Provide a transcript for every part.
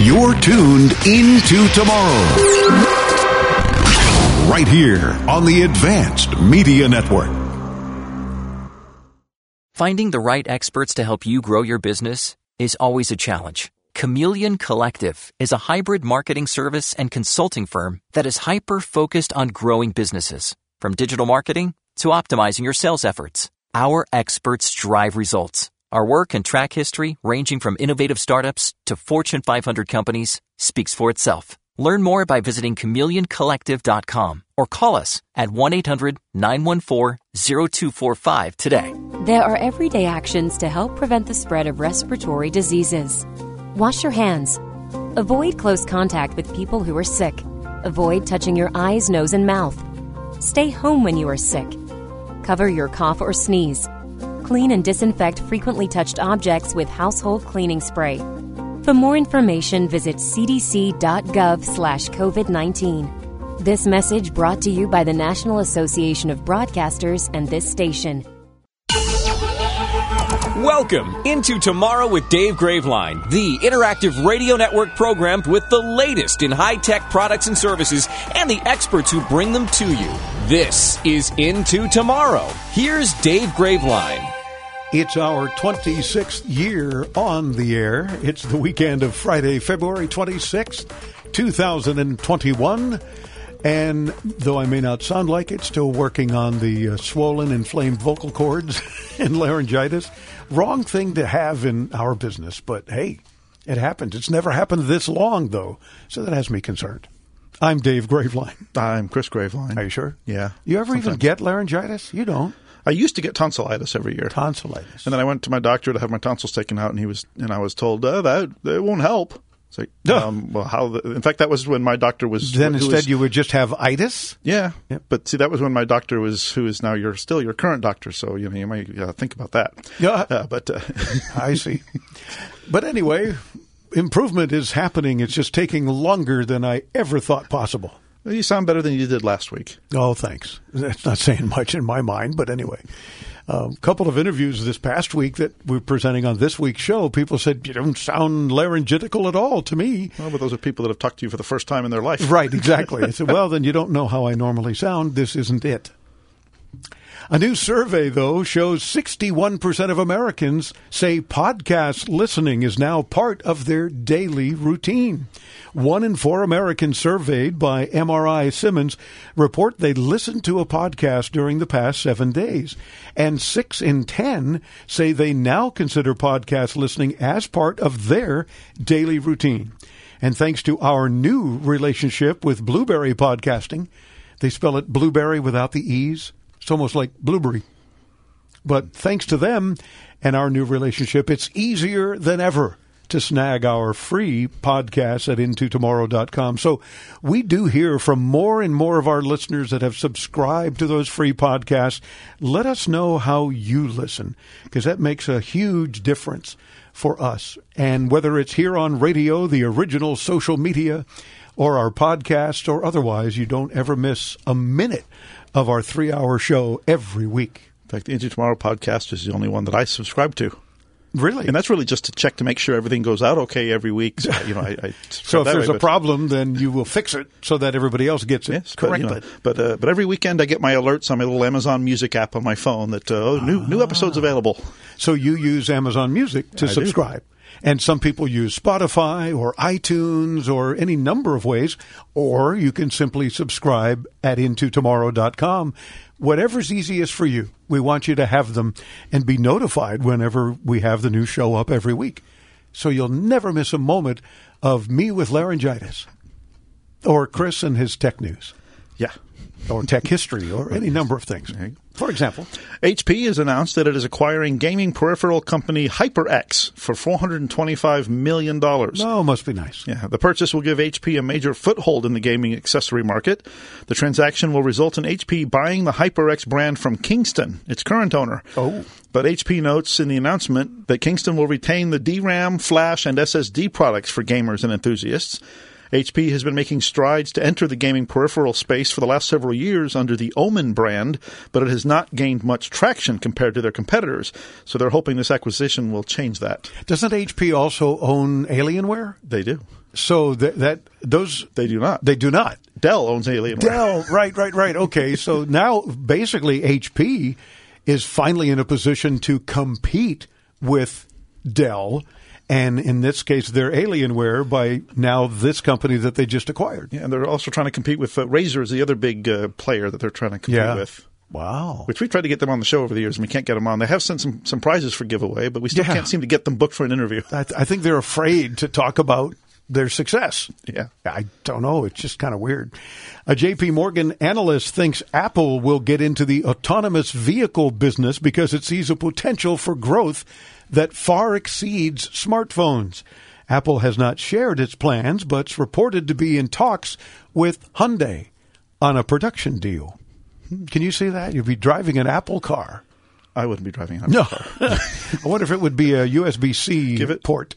You're tuned into tomorrow. Right here on the Advanced Media Network. Finding the right experts to help you grow your business is always a challenge. Chameleon Collective is a hybrid marketing service and consulting firm that is hyper focused on growing businesses, from digital marketing to optimizing your sales efforts. Our experts drive results. Our work and track history, ranging from innovative startups to Fortune 500 companies, speaks for itself. Learn more by visiting chameleoncollective.com or call us at 1 800 914 0245 today. There are everyday actions to help prevent the spread of respiratory diseases. Wash your hands. Avoid close contact with people who are sick. Avoid touching your eyes, nose, and mouth. Stay home when you are sick. Cover your cough or sneeze. Clean and disinfect frequently touched objects with household cleaning spray. For more information, visit cdc.gov/covid19. This message brought to you by the National Association of Broadcasters and this station. Welcome into Tomorrow with Dave Graveline, the interactive radio network program with the latest in high tech products and services and the experts who bring them to you. This is Into Tomorrow. Here's Dave Graveline. It's our 26th year on the air. It's the weekend of Friday, February 26th, 2021. And though I may not sound like it, still working on the uh, swollen, inflamed vocal cords and laryngitis. Wrong thing to have in our business, but hey, it happens. It's never happened this long, though, so that has me concerned. I'm Dave Graveline. I'm Chris Graveline. Are you sure? Yeah. You ever even get laryngitis? You don't. I used to get tonsillitis every year. Tonsillitis. And then I went to my doctor to have my tonsils taken out, and he was, and I was told uh, that it won't help. It's like, um, well, how? The, in fact, that was when my doctor was. then instead was- you would just have itis? yeah, Yep. But see, that was when my doctor was, who is now your still your current doctor. So you know, you might uh, think about that. Yeah. Uh, but uh, I see. But anyway, improvement is happening. It's just taking longer than I ever thought possible. You sound better than you did last week. Oh, thanks. That's not saying much in my mind, but anyway. A couple of interviews this past week that we're presenting on this week's show, people said, You don't sound laryngetical at all to me. Well, but those are people that have talked to you for the first time in their life. Right, exactly. I said, Well, then you don't know how I normally sound. This isn't it. A new survey, though, shows 61% of Americans say podcast listening is now part of their daily routine. One in four Americans surveyed by MRI Simmons report they listened to a podcast during the past seven days. And six in 10 say they now consider podcast listening as part of their daily routine. And thanks to our new relationship with Blubrry Podcasting, they spell it blueberry without the E's. It's almost like blueberry. But thanks to them and our new relationship, it's easier than ever to snag our free podcasts at intotomorrow.com. So we do hear from more and more of our listeners that have subscribed to those free podcasts. Let us know how you listen because that makes a huge difference for us. And whether it's here on radio, the original social media, or our podcast or otherwise, you don't ever miss a minute of our three hour show every week. In fact, the Into Tomorrow podcast is the only one that I subscribe to. Really? And that's really just to check to make sure everything goes out okay every week. So, you know, I, I so if there's way, a problem, then you will fix it so that everybody else gets it Yes, but, you correctly. know, but uh, but every weekend I get my alerts on my little Amazon Music app on my phone that uh, oh, new new episodes available. So you use Amazon Music to I do. And some people use Spotify or iTunes or any number of ways, or you can simply subscribe at intotomorrow.com. Whatever's easiest for you. We want you to have them and be notified whenever we have the new show up every week. So you'll never miss a moment of me with laryngitis or Chris and his tech news Yeah. or tech history or any number of things. For example, HP has announced that it is acquiring gaming peripheral company HyperX for $425 million. oh, must be nice. Yeah, the purchase will give HP a major foothold in the gaming accessory market. The transaction will result in HP buying the HyperX brand from Kingston, its current owner. Oh. But HP notes in the announcement that Kingston will retain the DRAM, flash, and SSD products for gamers and enthusiasts. HP has been making strides to enter the gaming peripheral space for the last several years under the Omen brand, but it has not gained much traction compared to their competitors. So they're hoping this acquisition will change that. Doesn't HP also own Alienware? They do. So that, that those They do not. they do not. Dell owns Alienware. Dell, right, right, right. Okay, so now basically HP is finally in a position to compete with Dell, and in this case, they're Alienware by now this company that they just acquired. Yeah, and they're also trying to compete with uh, Razer, is the other big uh, player that they're trying to compete with. Wow. Which we tried to get them on the show over the years, and we can't get them on. They have sent some, some prizes for giveaway, but we still Yeah. can't seem to get them booked for an interview. I, I think they're afraid to talk about their success. Yeah. I don't know. It's just kind of weird. A JP Morgan analyst thinks Apple will get into the autonomous vehicle business because it sees a potential for growth that far exceeds smartphones. Apple has not shared its plans, but it's reported to be in talks with Hyundai on a production deal. Hmm, can you see that? You'll be driving an Apple car. I wouldn't be driving on No. I wonder if it would be a USB C port.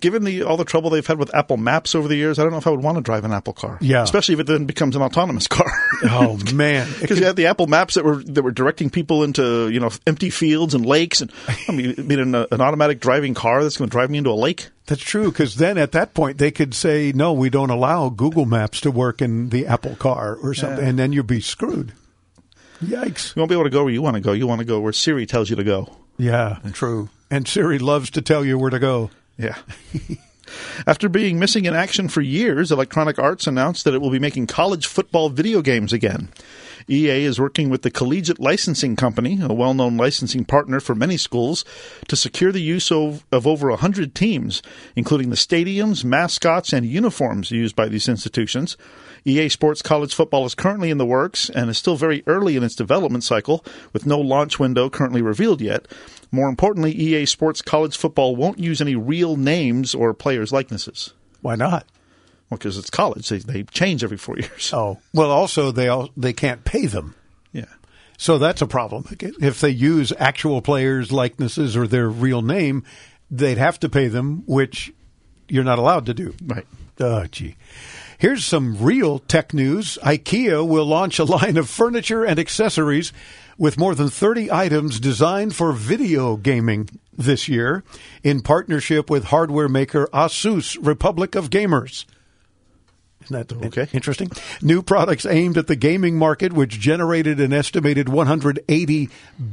Given the all the trouble they've had with Apple Maps over the years, I don't know if I would want to drive an Apple car. Yeah. especially if it then becomes an autonomous car. Oh, man. Because you had the Apple Maps that were that were directing people into you know empty fields and lakes, and I mean, I mean an, an automatic driving car that's going to drive me into a lake. That's true, because then at that point they could say, no, we don't allow Google Maps to work in the Apple car or something, Yeah. and then you'd be screwed. Yikes. You won't be able to go where you want to go. You want to go where Siri tells you to go. Yeah, true. And Siri loves to tell you where to go. Yeah. After being missing in action for years, Electronic Arts announced that it will be making college football video games again. EA is working with the Collegiate Licensing Company, a well known licensing partner for many schools, to secure the use of, of over 100 teams, including the stadiums, mascots, and uniforms used by these institutions. EA Sports College Football is currently in the works and is still very early in its development cycle, with no launch window currently revealed yet. More importantly, EA Sports College Football won't use any real names or players' likenesses. Why not? Well, because it's college, they, they change every four years. Oh, well, also they all, they can't pay them. Yeah. So that's a problem. If they use actual players' likenesses or their real name, they'd have to pay them, which you're not allowed to do. Right. Oh, gee. Here's some real tech news. IKEA will launch a line of furniture and accessories with more than 30 items designed for video gaming this year in partnership with hardware maker Asus Republic of Gamers. Isn't that Okay. interesting? New products aimed at the gaming market, which generated an estimated 180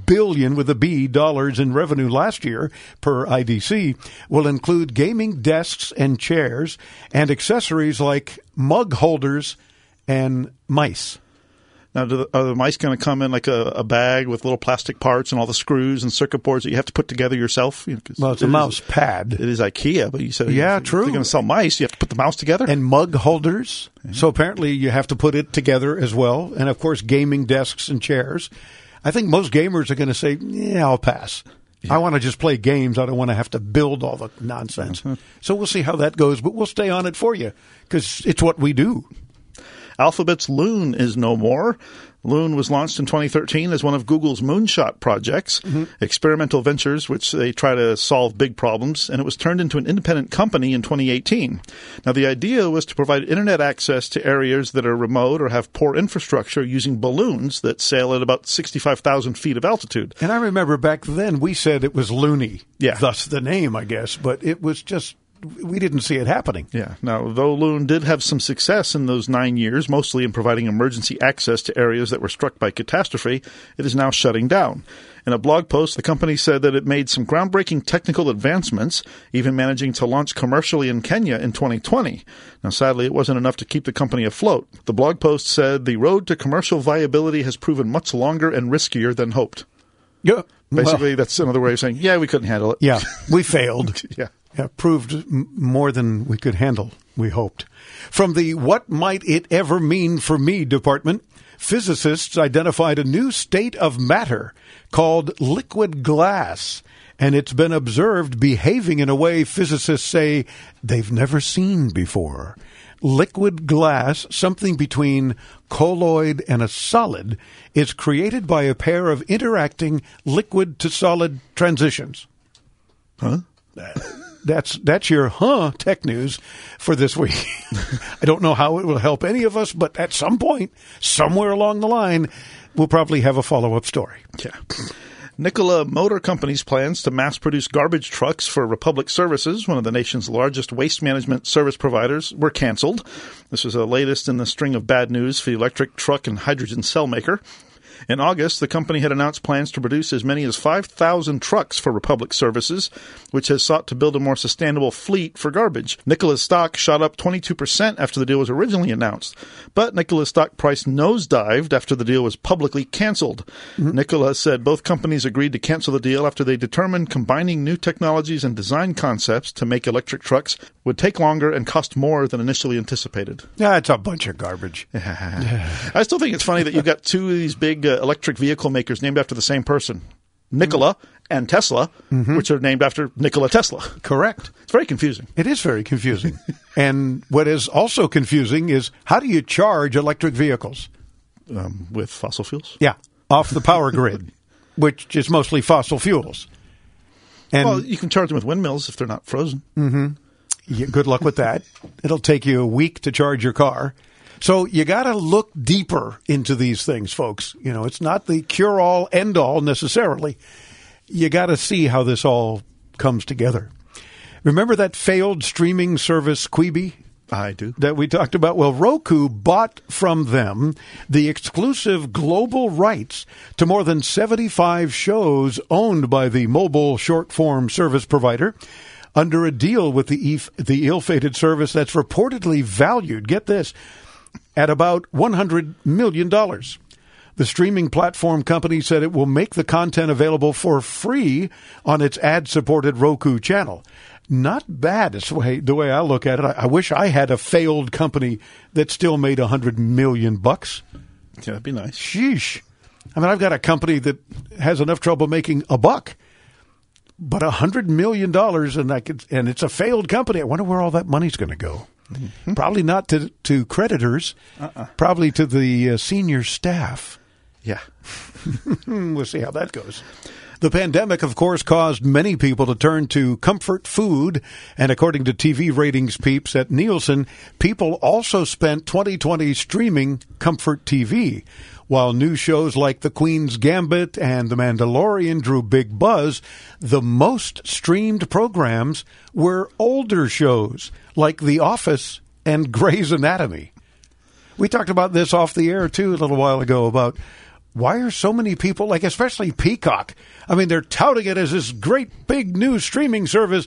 billion with a B dollars in revenue last year per IDC, will include gaming desks and chairs and accessories like mug holders and mice. Now, do the, are the mice going to come in like a, a bag with little plastic parts and all the screws and circuit boards that you have to put together yourself? You know, Well, it's a it is- mouse pad. It is IKEA, but you said Yeah, if true. You're going to sell mice. You have to put the mouse together. and mug holders. So apparently you have to put it together as well. And of course, gaming desks and chairs. I think most gamers are going to say, yeah, I'll pass. I want to just play games. I don't want to have to build all the nonsense. Uh-huh. So we'll see how that goes, but we'll stay on it for you because it's what we do. Alphabet's Loon is no more. Loon was launched in 2013 as one of Google's moonshot projects, mm-hmm. experimental ventures which they try to solve big problems, and it was turned into an independent company in 2018. Now, the idea was to provide internet access to areas that are remote or have poor infrastructure using balloons that sail at about 65,000 feet of altitude. And I remember back then we said it was loony. Yeah. Thus the name, I guess, but it was just, we didn't see it happening. Yeah. Now, though Loon did have some success in those nine years, mostly in providing emergency access to areas that were struck by catastrophe, it is now shutting down. In a blog post, the company said that it made some groundbreaking technical advancements, even managing to launch commercially in Kenya in 2020. Now, sadly, it wasn't enough to keep the company afloat. The blog post said the road to commercial viability has proven much longer and riskier than hoped. Yeah. Basically, Well, that's another way of saying, yeah, we couldn't handle it. yeah, we failed. Yeah. Yeah, proved m- more than we could handle, we hoped. From the What Might It Ever Mean for Me department, physicists identified a new state of matter called liquid glass, and it's been observed behaving in a way physicists say they've never seen before. Liquid glass, something between colloid and a solid, is created by a pair of interacting liquid to solid transitions. Uh, That's that's your huh tech news for this week. I don't know how it will help any of us, but at some point, somewhere along the line, we'll probably have a follow up story. Yeah. Nikola Motor Company's plans to mass produce garbage trucks for Republic Services, one of the nation's largest waste management service providers, were canceled. This is the latest in the string of bad news for the electric truck and hydrogen cell maker. In August, the company had announced plans to produce as many as 5,000 trucks for Republic Services, which has sought to build a more sustainable fleet for garbage. Nikola's stock shot up 22% after the deal was originally announced, but Nikola's stock price nosedived after the deal was publicly canceled. Mm-hmm. Nikola said both companies agreed to cancel the deal after they determined combining new technologies and design concepts to make electric trucks would take longer and cost more than initially anticipated. Yeah, it's a bunch of garbage. I still think it's funny that you've got two of these big uh, electric vehicle makers named after the same person. Nikola and Tesla, mm-hmm. which are named after Nikola Tesla. Correct. It's very confusing. It is very confusing. and what is also confusing is how do you charge electric vehicles? Um, with fossil fuels? Yeah, off the power grid, which is mostly fossil fuels. And well, you can charge them with windmills if they're not frozen. Mm-hmm. Yeah, good luck with that. It'll take you a week to charge your car. So you got to look deeper into these things, folks. You know, it's not the cure all end all necessarily. You got to see how this all comes together. Remember that failed streaming service Quibi? I do. That we talked about? Well, Roku bought from them the exclusive global rights to more than 75 shows owned by the mobile short form service provider under a deal with the, the ill fated service that's reportedly valued, get this, at about $100 million. The streaming platform company said it will make the content available for free on its ad supported Roku channel. Not bad is the way, the way I look at it. I, I wish I had a failed company that still made a hundred million bucks. Yeah, that'd be nice. Sheesh. I mean, I've got a company that has enough trouble making a buck, but a hundred million dollars, and I could, and it's a failed company. I wonder where all that money's going to go. Mm-hmm. Probably not to to creditors. Uh-uh. Probably to the uh, senior staff. Yeah, we'll see how that goes. The pandemic, of course, caused many people to turn to comfort food. And according to TV ratings peeps at Nielsen, people also spent 2020 streaming comfort TV. While new shows like The Queen's Gambit and The Mandalorian drew big buzz, the most streamed programs were older shows like The Office and Grey's Anatomy. We talked about this off the air too a little while ago about why are so many people like especially Peacock? I mean, they're touting it as this great big new streaming service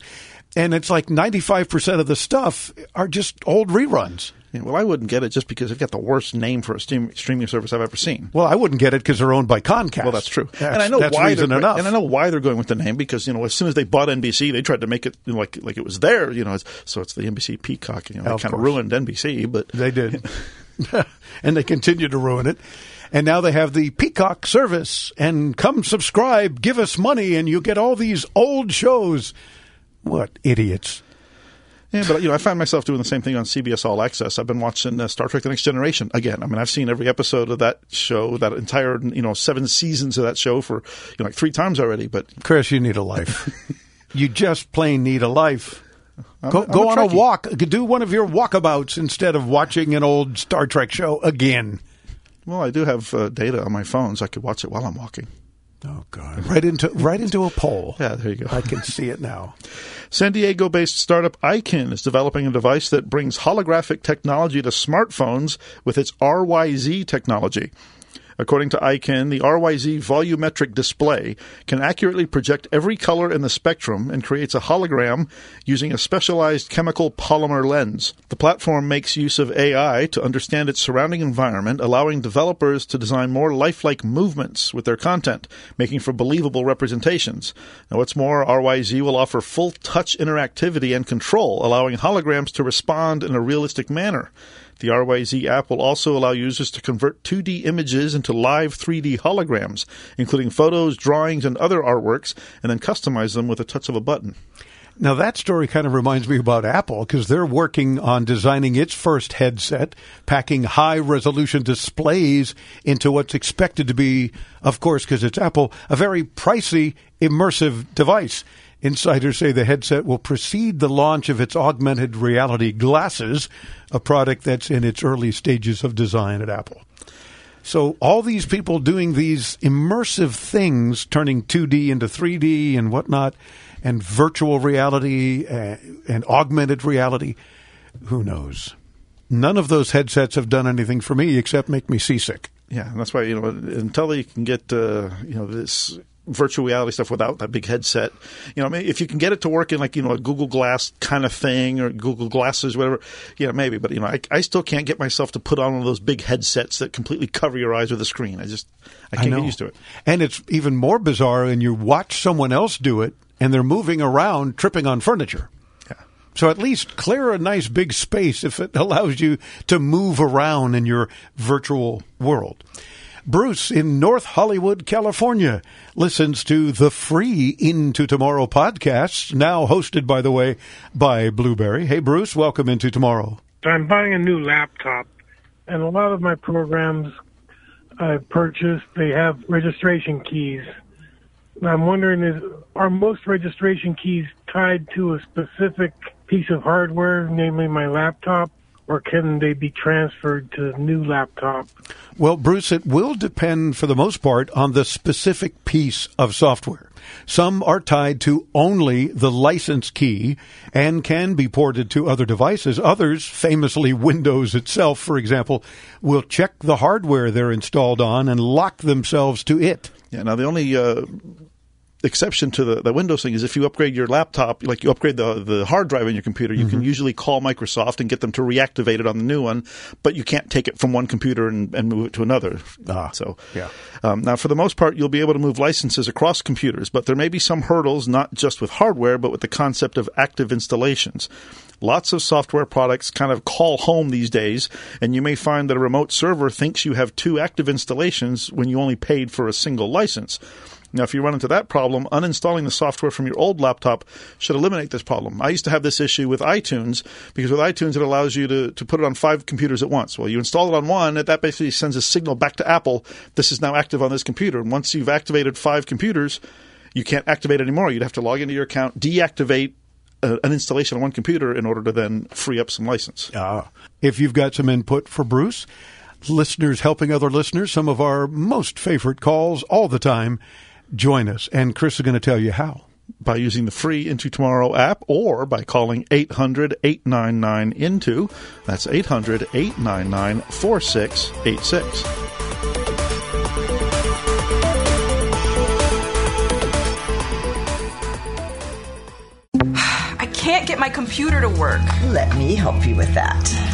and it's like 95% of the stuff are just old reruns. Well, I wouldn't get it just because they've got the worst name for a stream, streaming service I've ever seen. Well, I wouldn't get it because they're owned by Comcast. Well, that's true, that's, and I know why they're enough. and I know why they're going with the name because you know as soon as they bought NBC, they tried to make it you know, like like it was there. You know, so it's the NBC Peacock. You know, they kind of ruined NBC, but they did, and they continue to ruin it. And now they have the Peacock service, and come subscribe, give us money, and you get all these old shows. What idiots! Yeah, but you know, I find myself doing the same thing on CBS All Access. I've been watching uh, Star Trek: The Next Generation again. I mean, I've seen every episode of that show, that entire you know seven seasons of that show for you know like three times already. But Chris, you need a life. you just plain need a life. I'm, go, go a on a walk. Do one of your walkabouts instead of watching an old Star Trek show again. Well, I do have uh, data on my phone, so I could watch it while I'm walking. Oh God! Right into right into a pole. Yeah, there you go. I can see it now. San Diego-based startup iKin is developing a device that brings holographic technology to smartphones with its RYZ technology. According to iKin, the RYZ volumetric display can accurately project every color in the spectrum and creates a hologram using a specialized chemical polymer lens. The platform makes use of AI to understand its surrounding environment, allowing developers to design more lifelike movements with their content, making for believable representations. Now, what's more, RYZ will offer full touch interactivity and control, allowing holograms to respond in a realistic manner. The RYZ app will also allow users to convert 2D images into live 3D holograms, including photos, drawings, and other artworks, and then customize them with a touch of a button. Now, that story kind of reminds me about Apple because they're working on designing its first headset, packing high resolution displays into what's expected to be, of course, because it's Apple, a very pricey, immersive device. Insiders say the headset will precede the launch of its augmented reality glasses, a product that's in its early stages of design at Apple. So all these people doing these immersive things, turning 2D into 3D and whatnot, and virtual reality uh, and augmented reality, who knows? None of those headsets have done anything for me except make me seasick. Yeah, that's why you know until you can get uh, you know this virtual reality stuff without that big headset. You know, I mean, if you can get it to work in like you know a Google Glass kind of thing or Google Glasses, whatever, you know, maybe. But you know, I, I still can't get myself to put on one of those big headsets that completely cover your eyes with a screen. I just I can't I get used to it. And it's even more bizarre when you watch someone else do it and they're moving around, tripping on furniture. So at least clear a nice big space if it allows you to move around in your virtual world. Bruce in North Hollywood, California, listens to the free Into Tomorrow podcast, now hosted, by the way, by Blubrry. Hey, Bruce, welcome into Tomorrow. I'm buying a new laptop, and a lot of my programs I purchased, they have registration keys. I'm wondering, is are most registration keys tied to a specific piece of hardware, namely my laptop? Or can they be transferred to a new laptop? Well, Bruce, it will depend for the most part on the specific piece of software. Some are tied to only the license key and can be ported to other devices. Others, famously Windows itself, for example, will check the hardware they're installed on and lock themselves to it. Yeah, now the only uh, exception to the, the Windows thing is if you upgrade your laptop, like you upgrade the, the hard drive in your computer, you mm-hmm. can usually call Microsoft and get them to reactivate it on the new one, but you can't take it from one computer and, and move it to another. Ah, so, yeah. Um, now, for the most part, you'll be able to move licenses across computers, but there may be some hurdles, not just with hardware, but with the concept of active installations. Lots of software products kind of call home these days, and you may find that a remote server thinks you have two active installations when you only paid for a single license. Now, if you run into that problem, uninstalling the software from your old laptop should eliminate this problem. I used to have this issue with iTunes because with iTunes it allows you to, to put it on five computers at once. Well, you install it on one, that basically sends a signal back to Apple. This is now active on this computer. And once you've activated five computers, you can't activate anymore. You'd have to log into your account, deactivate uh, an installation on one computer in order to then free up some license. Ah. If you've got some input for Bruce, listeners helping other listeners, some of our most favorite calls all the time join us. And Chris is going to tell you how. By using the free Into Tomorrow app or by calling 800 899 Into. That's 800 899 4686. I can't get my computer to work. Let me help you with that.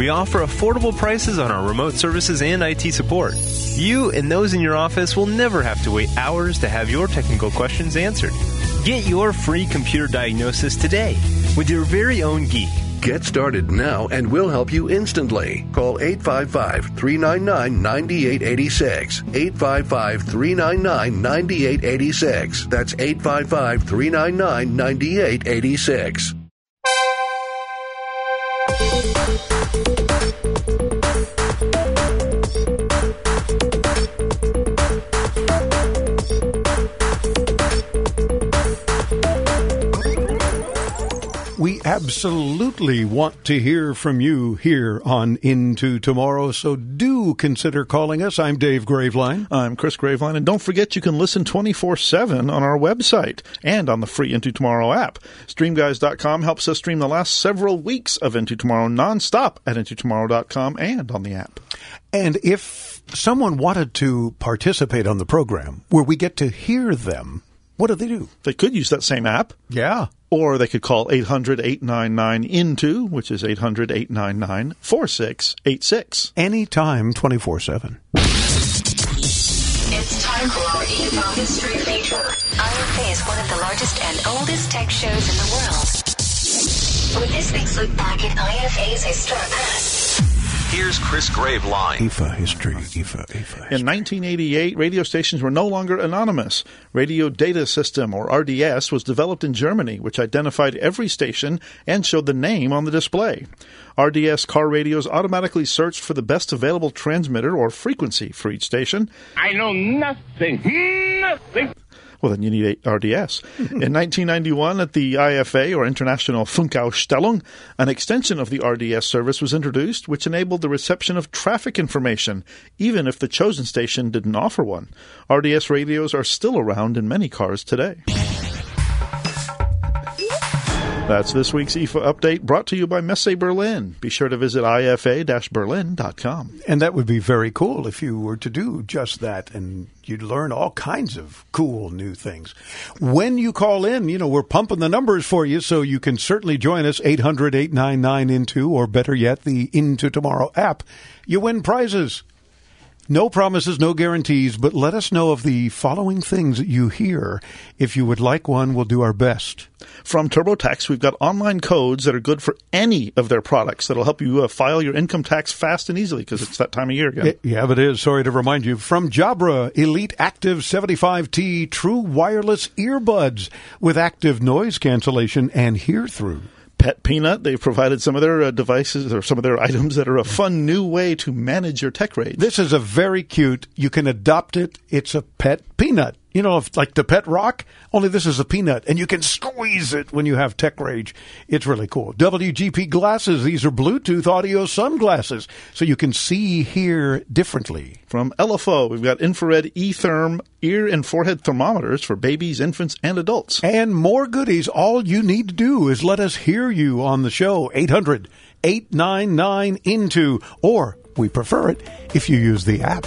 We offer affordable prices on our remote services and IT support. You and those in your office will never have to wait hours to have your technical questions answered. Get your free computer diagnosis today with your very own geek. Get started now and we'll help you instantly. Call 855 399 9886. 855 399 9886. That's 855 399 9886. Absolutely want to hear from you here on Into Tomorrow, so do consider calling us. I'm Dave Graveline. I'm Chris Graveline, and don't forget you can listen 24 7 on our website and on the free Into Tomorrow app. StreamGuys.com helps us stream the last several weeks of Into Tomorrow nonstop at IntoTomorrow.com and on the app. And if someone wanted to participate on the program where we get to hear them, what do they do? They could use that same app. Yeah. Or they could call 800 899 INTO, which is 800 899 4686. Anytime, 24 7. It's time for our E-Bomb History feature. IFA is one of the largest and oldest tech shows in the world. With this week's look back at IFA's historic past. Here's Chris Graveline. IFA history. IFA, IFA. In 1988, radio stations were no longer anonymous. Radio Data System, or RDS, was developed in Germany, which identified every station and showed the name on the display. RDS car radios automatically searched for the best available transmitter or frequency for each station. I know nothing. Nothing. Well, then you need RDS. Hmm. In 1991, at the IFA, or International Funkausstellung, an extension of the RDS service was introduced, which enabled the reception of traffic information, even if the chosen station didn't offer one. RDS radios are still around in many cars today. That's this week's IFA update brought to you by Messe Berlin. Be sure to visit ifa-berlin.com. And that would be very cool if you were to do just that and you'd learn all kinds of cool new things. When you call in, you know, we're pumping the numbers for you so you can certainly join us 800-899 into or better yet the Into Tomorrow app. You win prizes. No promises, no guarantees, but let us know of the following things that you hear. If you would like one, we'll do our best. From TurboTax, we've got online codes that are good for any of their products that'll help you uh, file your income tax fast and easily because it's that time of year again. Yeah, it is. Sorry to remind you. From Jabra, Elite Active 75T True Wireless Earbuds with active noise cancellation and hear through. Pet Peanut, they've provided some of their uh, devices or some of their items that are a fun new way to manage your tech rate. This is a very cute. You can adopt it. It's a pet peanut. You know, if, like the pet rock, only this is a peanut, and you can squeeze it when you have tech rage. It's really cool. WGP glasses. These are Bluetooth audio sunglasses, so you can see, hear differently. From LFO, we've got infrared e-therm ear and forehead thermometers for babies, infants, and adults. And more goodies. All you need to do is let us hear you on the show. 800 899 into, or we prefer it if you use the app.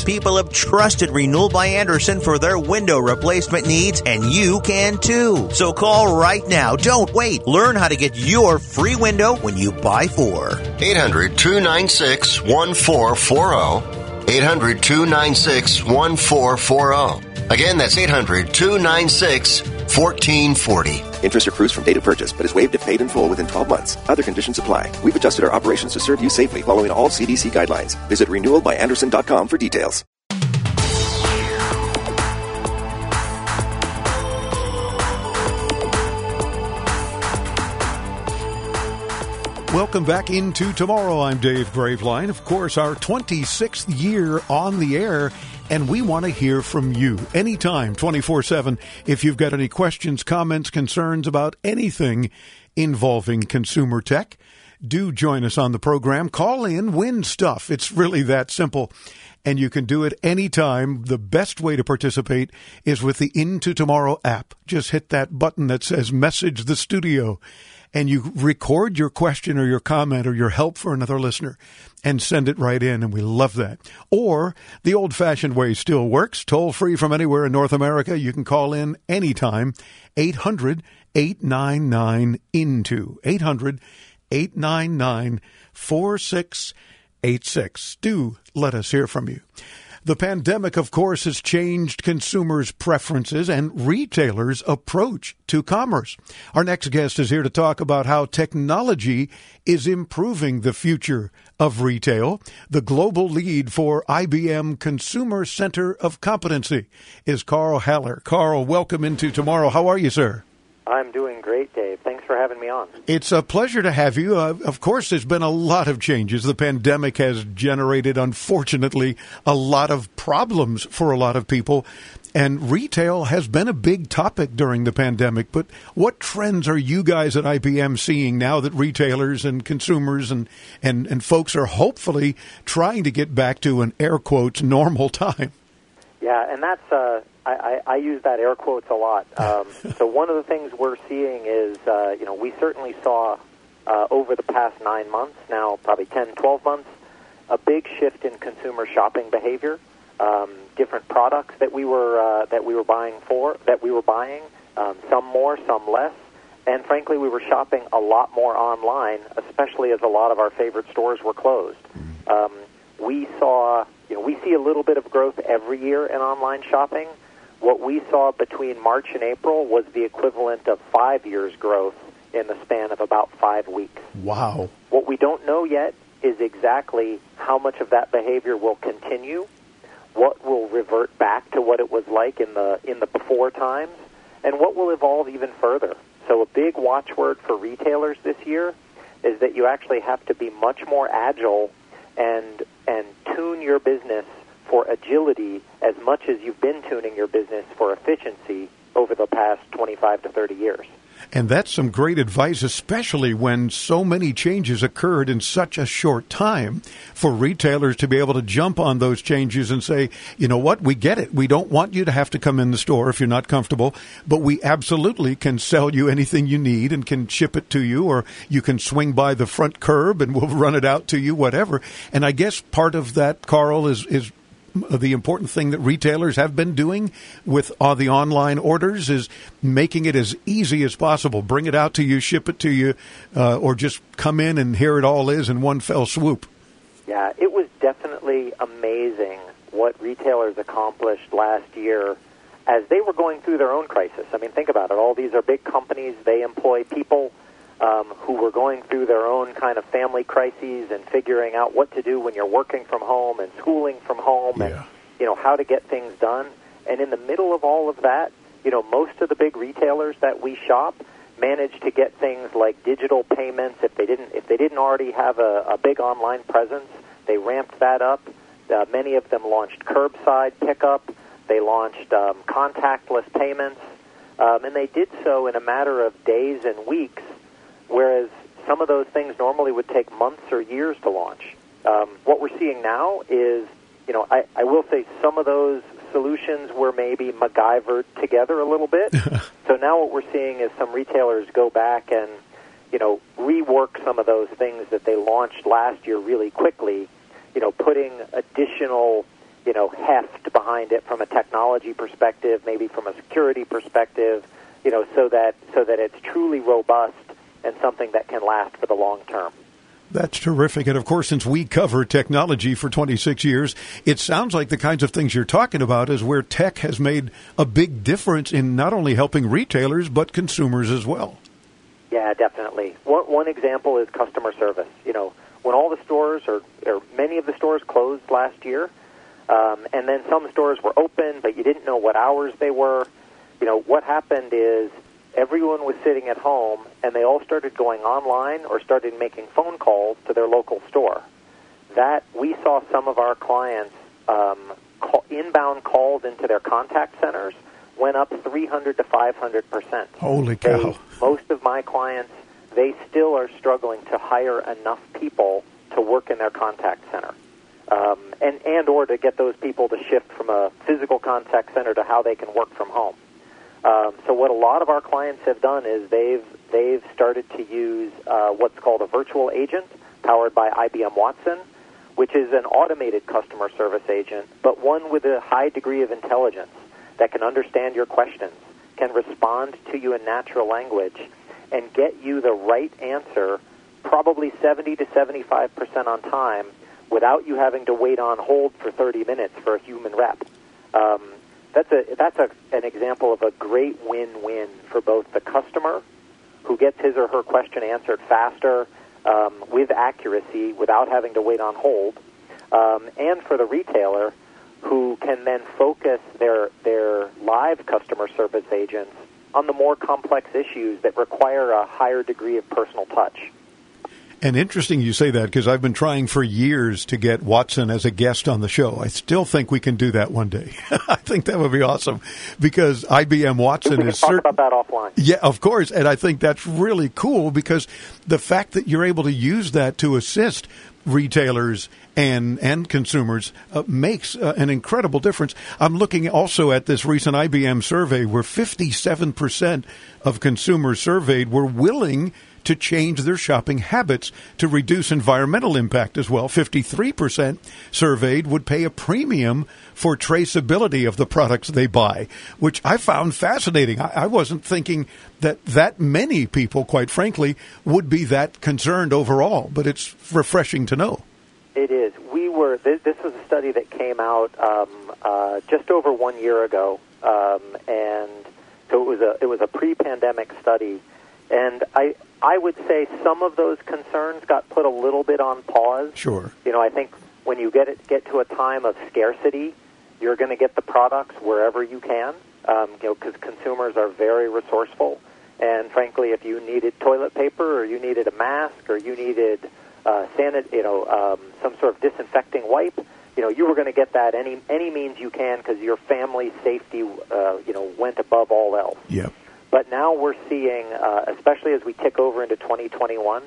people have trusted Renewal by Andersen for their window replacement needs, and you can too. So call right now. Don't wait. Learn how to get your free window when you buy four. 800 296 1440. 800 296 1440. Again, that's 800 296 1440. Interest accrues from date of purchase, but is waived if paid in full within 12 months. Other conditions apply. We've adjusted our operations to serve you safely following all CDC guidelines. Visit renewalbyandersen.com for details. Welcome back into tomorrow. I'm Dave Graveline. Of course, our 26th year on the air, and we want to hear from you anytime, 24 7. If you've got any questions, comments, concerns about anything involving consumer tech, do join us on the program. Call in, win stuff. It's really that simple. And you can do it anytime. The best way to participate is with the Into Tomorrow app. Just hit that button that says message the studio and you record your question or your comment or your help for another listener and send it right in, and we love that. Or the old fashioned way still works, toll free from anywhere in North America. You can call in anytime, 800 899 INTO. 800 899 4686. Do let us hear from you. The pandemic, of course, has changed consumers' preferences and retailers' approach to commerce. Our next guest is here to talk about how technology is improving the future of retail. The global lead for IBM Consumer Center of Competency is Karl Haller. Karl, welcome into tomorrow. How are you, sir? I'm doing great, Dave. Thanks for having me on. It's a pleasure to have you. Uh, of course, there's been a lot of changes. The pandemic has generated, unfortunately, a lot of problems for a lot of people. And retail has been a big topic during the pandemic. But what trends are you guys at IBM seeing now that retailers and consumers and, and, and folks are hopefully trying to get back to an air quotes normal time? Yeah, and that's uh, I, I, I use that air quotes a lot. Um, so one of the things we're seeing is, uh, you know, we certainly saw uh, over the past nine months, now probably 10, 12 months, a big shift in consumer shopping behavior. Um, different products that we were uh, that we were buying for that we were buying, um, some more, some less, and frankly, we were shopping a lot more online, especially as a lot of our favorite stores were closed. Um, we saw, we see a little bit of growth every year in online shopping. What we saw between March and April was the equivalent of five years' growth in the span of about five weeks. Wow. What we don't know yet is exactly how much of that behavior will continue, what will revert back to what it was like in the in the before times, and what will evolve even further. So a big watchword for retailers this year is that you actually have to be much more agile and and tune your business for agility as much as you've been tuning your business for efficiency over the past 25 to 30 years. And that's some great advice, especially when so many changes occurred in such a short time for retailers to be able to jump on those changes and say, you know what, we get it. We don't want you to have to come in the store if you're not comfortable, but we absolutely can sell you anything you need and can ship it to you, or you can swing by the front curb and we'll run it out to you, whatever. And I guess part of that, Karl, is, is the important thing that retailers have been doing with all the online orders is making it as easy as possible. Bring it out to you, ship it to you, uh, or just come in and here it all is in one fell swoop. Yeah, it was definitely amazing what retailers accomplished last year as they were going through their own crisis. I mean, think about it. All these are big companies, they employ people um, who were going through their own kind of family crises and figuring out what to do when you're working from home and schooling from home yeah. and you know how to get things done. And in the middle of all of that, you know, most of the big retailers that we shop managed to get things like digital payments. If they didn't, if they didn't already have a, a big online presence, they ramped that up. Uh, many of them launched curbside pickup. They launched um, contactless payments, um, and they did so in a matter of days and weeks whereas some of those things normally would take months or years to launch. Um, what we're seeing now is, you know, I, I will say some of those solutions were maybe MacGyvered together a little bit. so now what we're seeing is some retailers go back and, you know, rework some of those things that they launched last year really quickly, you know, putting additional, you know, heft behind it from a technology perspective, maybe from a security perspective, you know, so that so that it's truly robust and something that can last for the long term. That's terrific. And of course, since we cover technology for 26 years, it sounds like the kinds of things you're talking about is where tech has made a big difference in not only helping retailers, but consumers as well. Yeah, definitely. One, one example is customer service. You know, when all the stores or, or many of the stores closed last year, um, and then some stores were open, but you didn't know what hours they were. You know, what happened is everyone was sitting at home and they all started going online or started making phone calls to their local store. That we saw some of our clients um, call, inbound calls into their contact centers went up 300 to 500 percent. Holy cow! They, most of my clients, they still are struggling to hire enough people to work in their contact center, um, and and or to get those people to shift from a physical contact center to how they can work from home. Um, so what a lot of our clients have done is they've they've started to use uh, what's called a virtual agent powered by IBM Watson, which is an automated customer service agent, but one with a high degree of intelligence that can understand your questions, can respond to you in natural language, and get you the right answer, probably 70 to 75 percent on time, without you having to wait on hold for 30 minutes for a human rep. Um, that's a that's a, an example of a great win-win for both the customer, who gets his or her question answered faster um, with accuracy without having to wait on hold, um, and for the retailer, who can then focus their their live customer service agents on the more complex issues that require a higher degree of personal touch. And interesting you say that because I've been trying for years to get Watson as a guest on the show. I still think we can do that one day. I think that would be awesome because IBM Watson we is talk certain. about that offline. Yeah, of course. And I think that's really cool because the fact that you're able to use that to assist retailers and and consumers uh, makes uh, an incredible difference. I'm looking also at this recent IBM survey where 57% of consumers surveyed were willing to change their shopping habits to reduce environmental impact as well. 53% surveyed would pay a premium for traceability of the products they buy, which I found fascinating. I, wasn't thinking that that many people, quite frankly, would be that concerned overall, but it's refreshing to know. It is. We were. This, this was a study that came out um, uh, just over one year ago, um, and so it was a it was a pre-pandemic study, and I I would say some of those concerns got put a little bit on pause. Sure. You know, I think when you get it get to a time of scarcity, you're going to get the products wherever you can. Um, you know, because consumers are very resourceful, and frankly, if you needed toilet paper or you needed a mask or you needed uh, sanit- you know, um, some sort of disinfecting wipe, you know, you were going to get that any any means you can because your family's safety, uh, you know, went above all else. Yep. But now we're seeing, uh, especially as we tick over into 2021,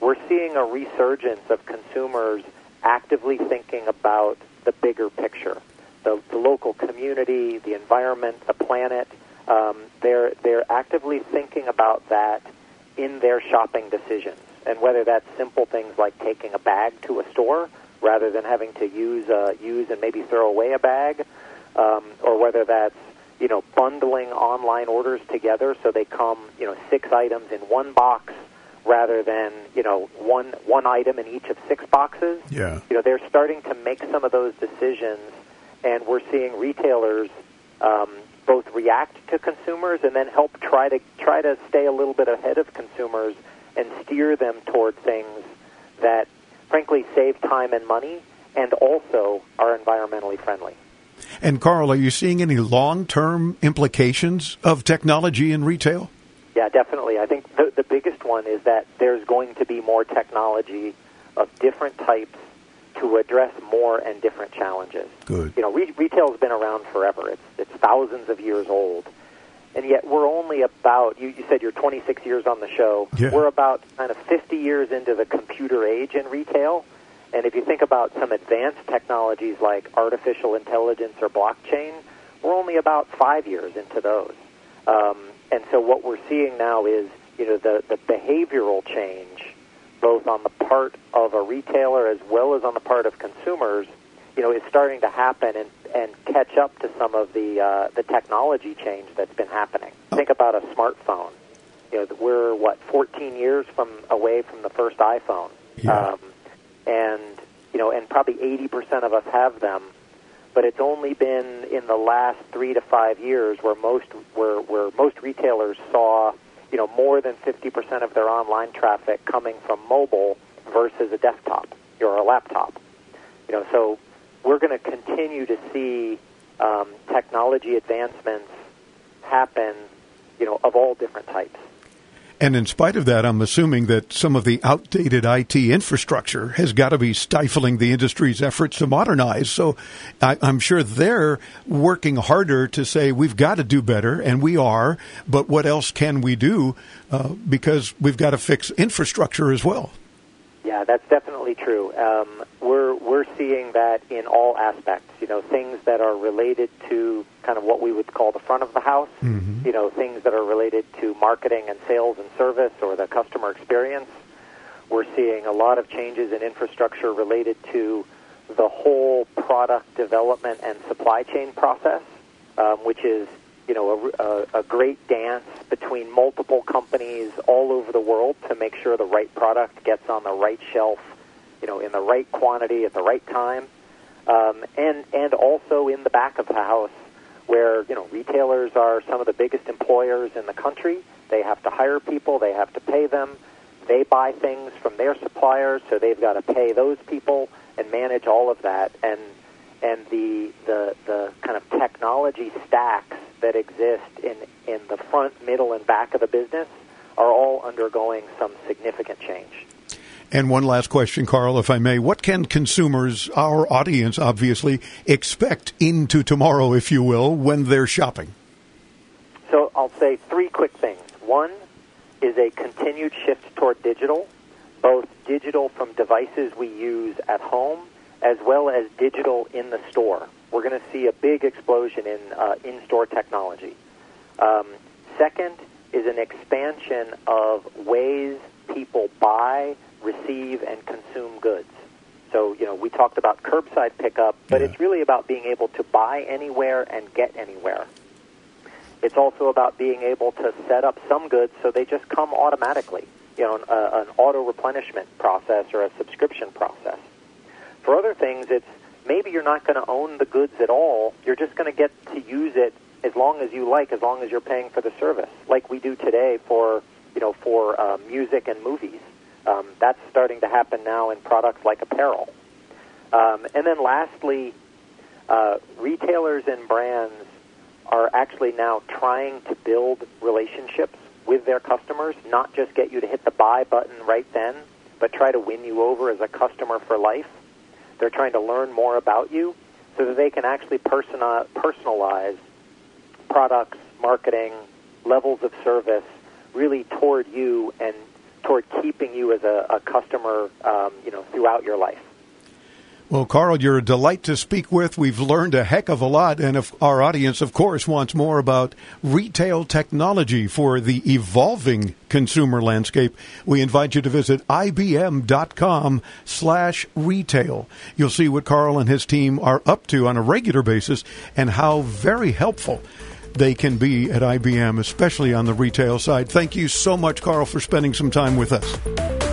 we're seeing a resurgence of consumers actively thinking about the bigger picture, the, the local community, the environment, the planet. Um, they're they're actively thinking about that in their shopping decisions, and whether that's simple things like taking a bag to a store rather than having to use uh, use and maybe throw away a bag, um, or whether that's you know, bundling online orders together so they come, you know, six items in one box rather than, you know, one one item in each of six boxes. Yeah. You know, they're starting to make some of those decisions and we're seeing retailers um, both react to consumers and then help try to try to stay a little bit ahead of consumers and steer them toward things that frankly save time and money and also are environmentally friendly. And Karl, are you seeing any long-term implications of technology in retail? Yeah, definitely. I think the, the biggest one is that there's going to be more technology of different types to address more and different challenges. Good. You know, re- retail's been around forever. It's it's thousands of years old, and yet we're only about. You, you said you're 26 years on the show. Yeah. We're about kind of 50 years into the computer age in retail. And if you think about some advanced technologies like artificial intelligence or blockchain, we're only about five years into those. Um, and so what we're seeing now is, you know, the, the behavioral change, both on the part of a retailer as well as on the part of consumers, you know, is starting to happen and, and catch up to some of the uh, the technology change that's been happening. Think about a smartphone. You know, we're what 14 years from away from the first iPhone. Yeah. Um, and you know, and probably 80% of us have them. But it's only been in the last three to five years where most where where most retailers saw, you know, more than 50% of their online traffic coming from mobile versus a desktop or a laptop. You know, so we're going to continue to see um, technology advancements happen, you know, of all different types. And in spite of that, I'm assuming that some of the outdated IT infrastructure has got to be stifling the industry's efforts to modernize. So I, am sure they're working harder to say we've got to do better, and we are, but what else can we do? Uh, because we've got to fix infrastructure as well. Yeah, that's definitely true. Um, we're we're seeing that in all aspects. You know, things that are related to kind of what we would call the front of the house. Mm-hmm. You know, things that are related to marketing and sales and service or the customer experience. We're seeing a lot of changes in infrastructure related to the whole product development and supply chain process, um, which is you know a, a, a great dance between multiple companies all over the world to make sure the right product gets on the right shelf, you know, in the right quantity at the right time, um, and and also in the back of the house where you know retailers are some of the biggest employers in the country. They have to hire people, they have to pay them. They buy things from their suppliers, so they've got to pay those people and manage all of that. And and the the the kind of technology stacks that exist in in the front, middle, and back of the business are all undergoing some significant change. And one last question, Karl, if I may. What can consumers, our audience obviously, expect into tomorrow, if you will, when they're shopping? So I'll say three quick things. One is a continued shift toward digital, both digital from devices we use at home as well as digital in the store. We're going to see a big explosion in uh, in-store technology. Um, second is an expansion of ways people buy, receive, and consume goods. So, you know, we talked about curbside pickup, but it's really about being able to buy anywhere and get anywhere. It's also about being able to set up some goods so they just come automatically, you know, an, uh, an auto replenishment process or a subscription process. For other things, it's maybe you're not going to own the goods at all. You're just going to get to use it as long as you like, as long as you're paying for the service, like we do today for you know for uh, music and movies. Um, that's starting to happen now in products like apparel. Um, and then lastly, uh, retailers and brands are actually now trying to build relationships with their customers, not just get you to hit the buy button right then, but try to win you over as a customer for life. They're trying to learn more about you so that they can actually persona- personalize products, marketing, levels of service really toward you and toward keeping you as a, a customer, um, you know, throughout your life. Well, Karl, you're a delight to speak with. We've learned a heck of a lot, and if our audience, of course, wants more about retail technology for the evolving consumer landscape, we invite you to visit ibm.com slash retail. You'll see what Karl and his team are up to on a regular basis and how very helpful they can be at IBM, especially on the retail side. Thank you so much, Karl, for spending some time with us.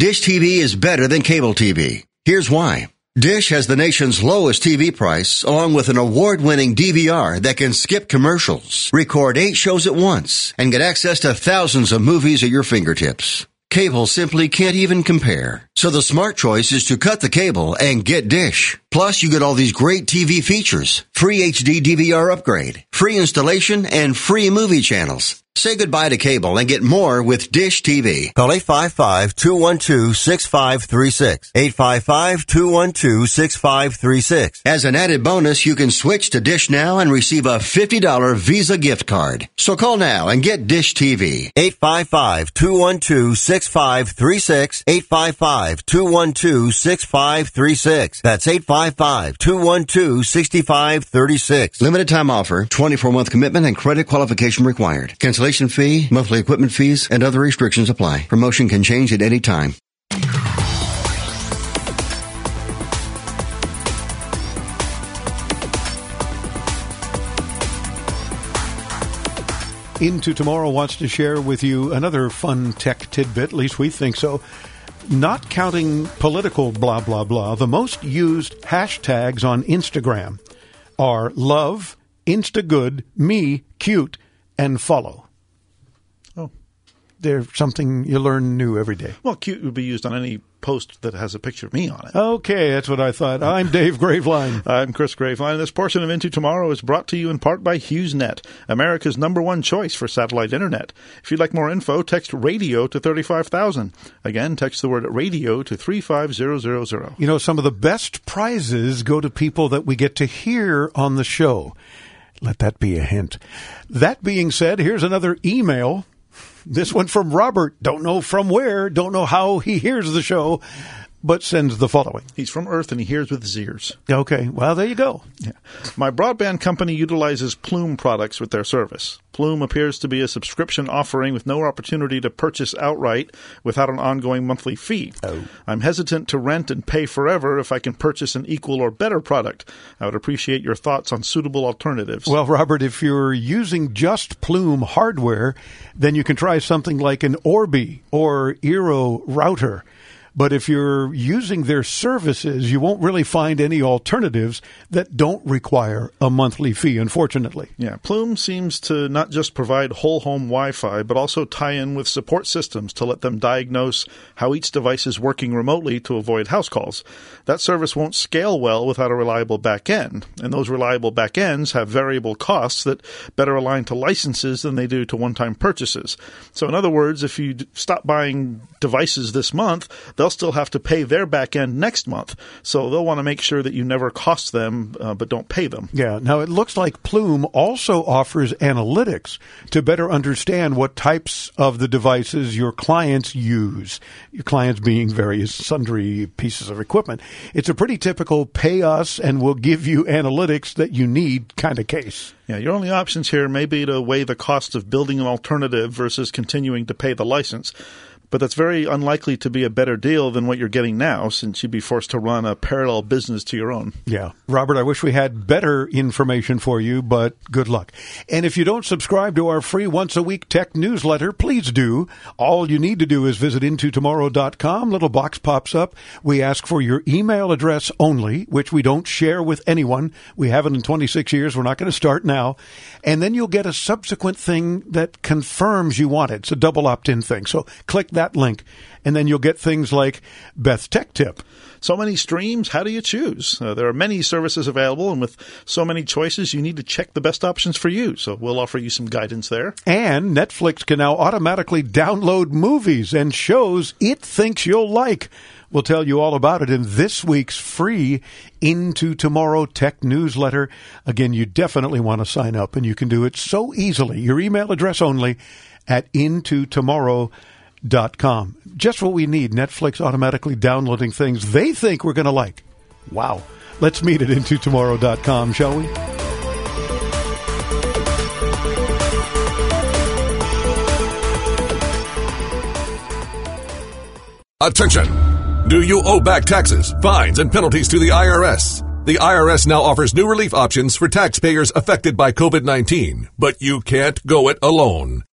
Dish TV is better than cable TV. Here's why. Dish has the nation's lowest TV price, along with an award-winning DVR that can skip commercials, record eight shows at once, and get access to thousands of movies at your fingertips. Cable simply can't even compare. So the smart choice is to cut the cable and get Dish. Plus, you get all these great TV features, free HD DVR upgrade, free installation, and free movie channels. Say goodbye to cable and get more with Dish TV. Call 855-212-6536. 855-212-6536. As an added bonus, you can switch to Dish now and receive a $50 Visa gift card. So call now and get Dish TV. 855-212-6536. 855-212-6536. That's 855-212-6536. Limited time offer, 24 month commitment and credit qualification required. Cancellation fee, monthly equipment fees, and other restrictions apply. Promotion can change at any time. Into Tomorrow wants to share with you another fun tech tidbit, at least we think so. Not counting political blah, blah, blah, the most used hashtags on Instagram are love, instagood, me, cute, and follow. Oh. They're something you learn new every day. Well, cute would be used on any post that has a picture of me on it. Okay, that's what I thought. I'm Dave Graveline. I'm Chris Graveline. This portion of Into Tomorrow is brought to you in part by HughesNet, America's number one choice for satellite internet. If you'd like more info, text radio to 35000. Again, text the word radio to 35000. You know, some of the best prizes go to people that we get to hear on the show. Let that be a hint. That being said, here's another email. This one from Robert. Don't know from where, don't know how he hears the show, but sends the following. He's from Earth and he hears with his ears. Okay, well, there you go. Yeah. My broadband company utilizes Plume products with their service. Plume appears to be a subscription offering with no opportunity to purchase outright without an ongoing monthly fee. Oh. I'm hesitant to rent and pay forever if I can purchase an equal or better product. I would appreciate your thoughts on suitable alternatives. Well, Robert, if you're using just Plume hardware, then you can try something like an Orbi or Eero router. But if you're using their services, you won't really find any alternatives that don't require a monthly fee, unfortunately. Yeah, Plume seems to not just provide whole home Wi Fi, but also tie in with support systems to let them diagnose how each device is working remotely to avoid house calls. That service won't scale well without a reliable back end, and those reliable back ends have variable costs that better align to licenses than they do to one time purchases. So, in other words, if you stop buying devices this month, they'll still have to pay their back end next month. So they'll want to make sure that you never cost them, uh, but don't pay them. Yeah. Now it looks like Plume also offers analytics to better understand what types of the devices your clients use. Your clients being various sundry pieces of equipment. It's a pretty typical pay us and we'll give you analytics that you need kind of case. Yeah, your only options here may be to weigh the cost of building an alternative versus continuing to pay the license. But that's very unlikely to be a better deal than what you're getting now, since you'd be forced to run a parallel business to your own. Yeah. Robert, I wish we had better information for you, but good luck. And if you don't subscribe to our free once a week tech newsletter, please do. All you need to do is visit intotomorrow.com. Little box pops up. We ask for your email address only, which we don't share with anyone. We haven't in 26 years. We're not going to start now. And then you'll get a subsequent thing that confirms you want it. It's a double opt in thing. So click that that link, and then you'll get things like Beth Tech Tip. So many streams, how do you choose? Uh, there are many services available, and with so many choices, you need to check the best options for you. So we'll offer you some guidance there. And Netflix can now automatically download movies and shows it thinks you'll like. We'll tell you all about it in this week's free Into Tomorrow Tech newsletter. Again, you definitely want to sign up, and you can do it so easily. Your email address only at intotomorrow.com dot com. Just what we need. Netflix automatically downloading things they think we're going to like. Wow. Let's meet at intotomorrow.com, shall we? Attention! Do you owe back taxes, fines, and penalties to the IRS? The IRS now offers new relief options for taxpayers affected by COVID 19, but you can't go it alone.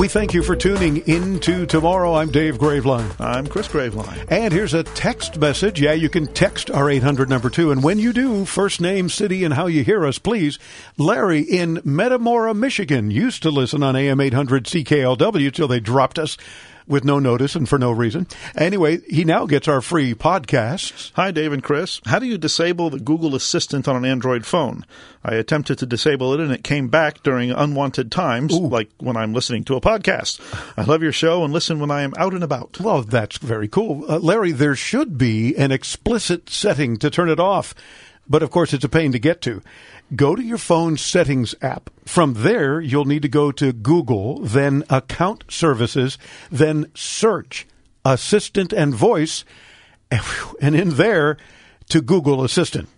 We thank you for tuning into tomorrow. I'm Dave Graveline. I'm Chris Graveline. And here's a text message. Yeah, you can text our 800 number two. And when you do, first name, city, and how you hear us, please. Larry in Metamora, Michigan used to listen on AM 800 CKLW till they dropped us with no notice and for no reason. Anyway, he now gets our free podcasts. Hi, Dave and Chris. How do you disable the Google Assistant on an Android phone? I attempted to disable it and it came back during unwanted times, Ooh. like when I'm listening to a podcast. I love your show and listen when I am out and about. Well, that's very cool. Uh, Larry, there should be an explicit setting to turn it off, but of course it's a pain to get to go to your phone settings app. From there, you'll need to go to Google, then account services, then search assistant and voice, and in there to Google Assistant.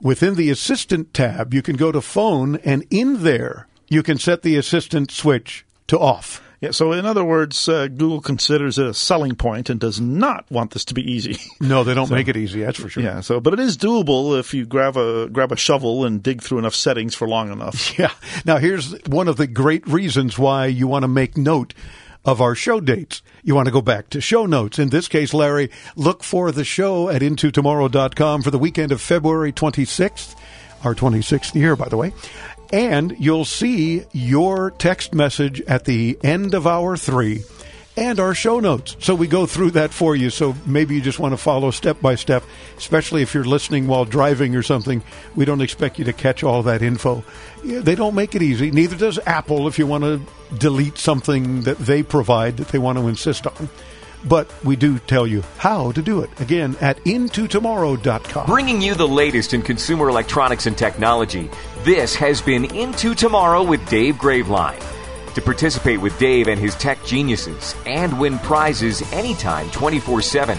Within the Assistant tab, you can go to phone, and in there, you can set the Assistant switch to off. Yeah, so in other words, uh, Google considers it a selling point and does not want this to be easy. No, they don't so, make it easy. That's for sure. Yeah. So, but it is doable if you grab a grab a shovel and dig through enough settings for long enough. Yeah. Now, here's one of the great reasons why you want to make note of our show dates. You want to go back to show notes. In this case, Larry, look for the show at intotomorrow.com for the weekend of February 26th, our 26th year, by the way. And you'll see your text message at the end of hour three and our show notes. So we go through that for you. So maybe you just want to follow step by step, especially if you're listening while driving or something. We don't expect you to catch all that info. They don't make it easy. Neither does Apple if you want to delete something that they provide that they want to insist on but we do tell you how to do it. Again, at intotomorrow.com. Bringing you the latest in consumer electronics and technology, this has been Into Tomorrow with Dave Graveline. To participate with Dave and his tech geniuses and win prizes anytime 24 7,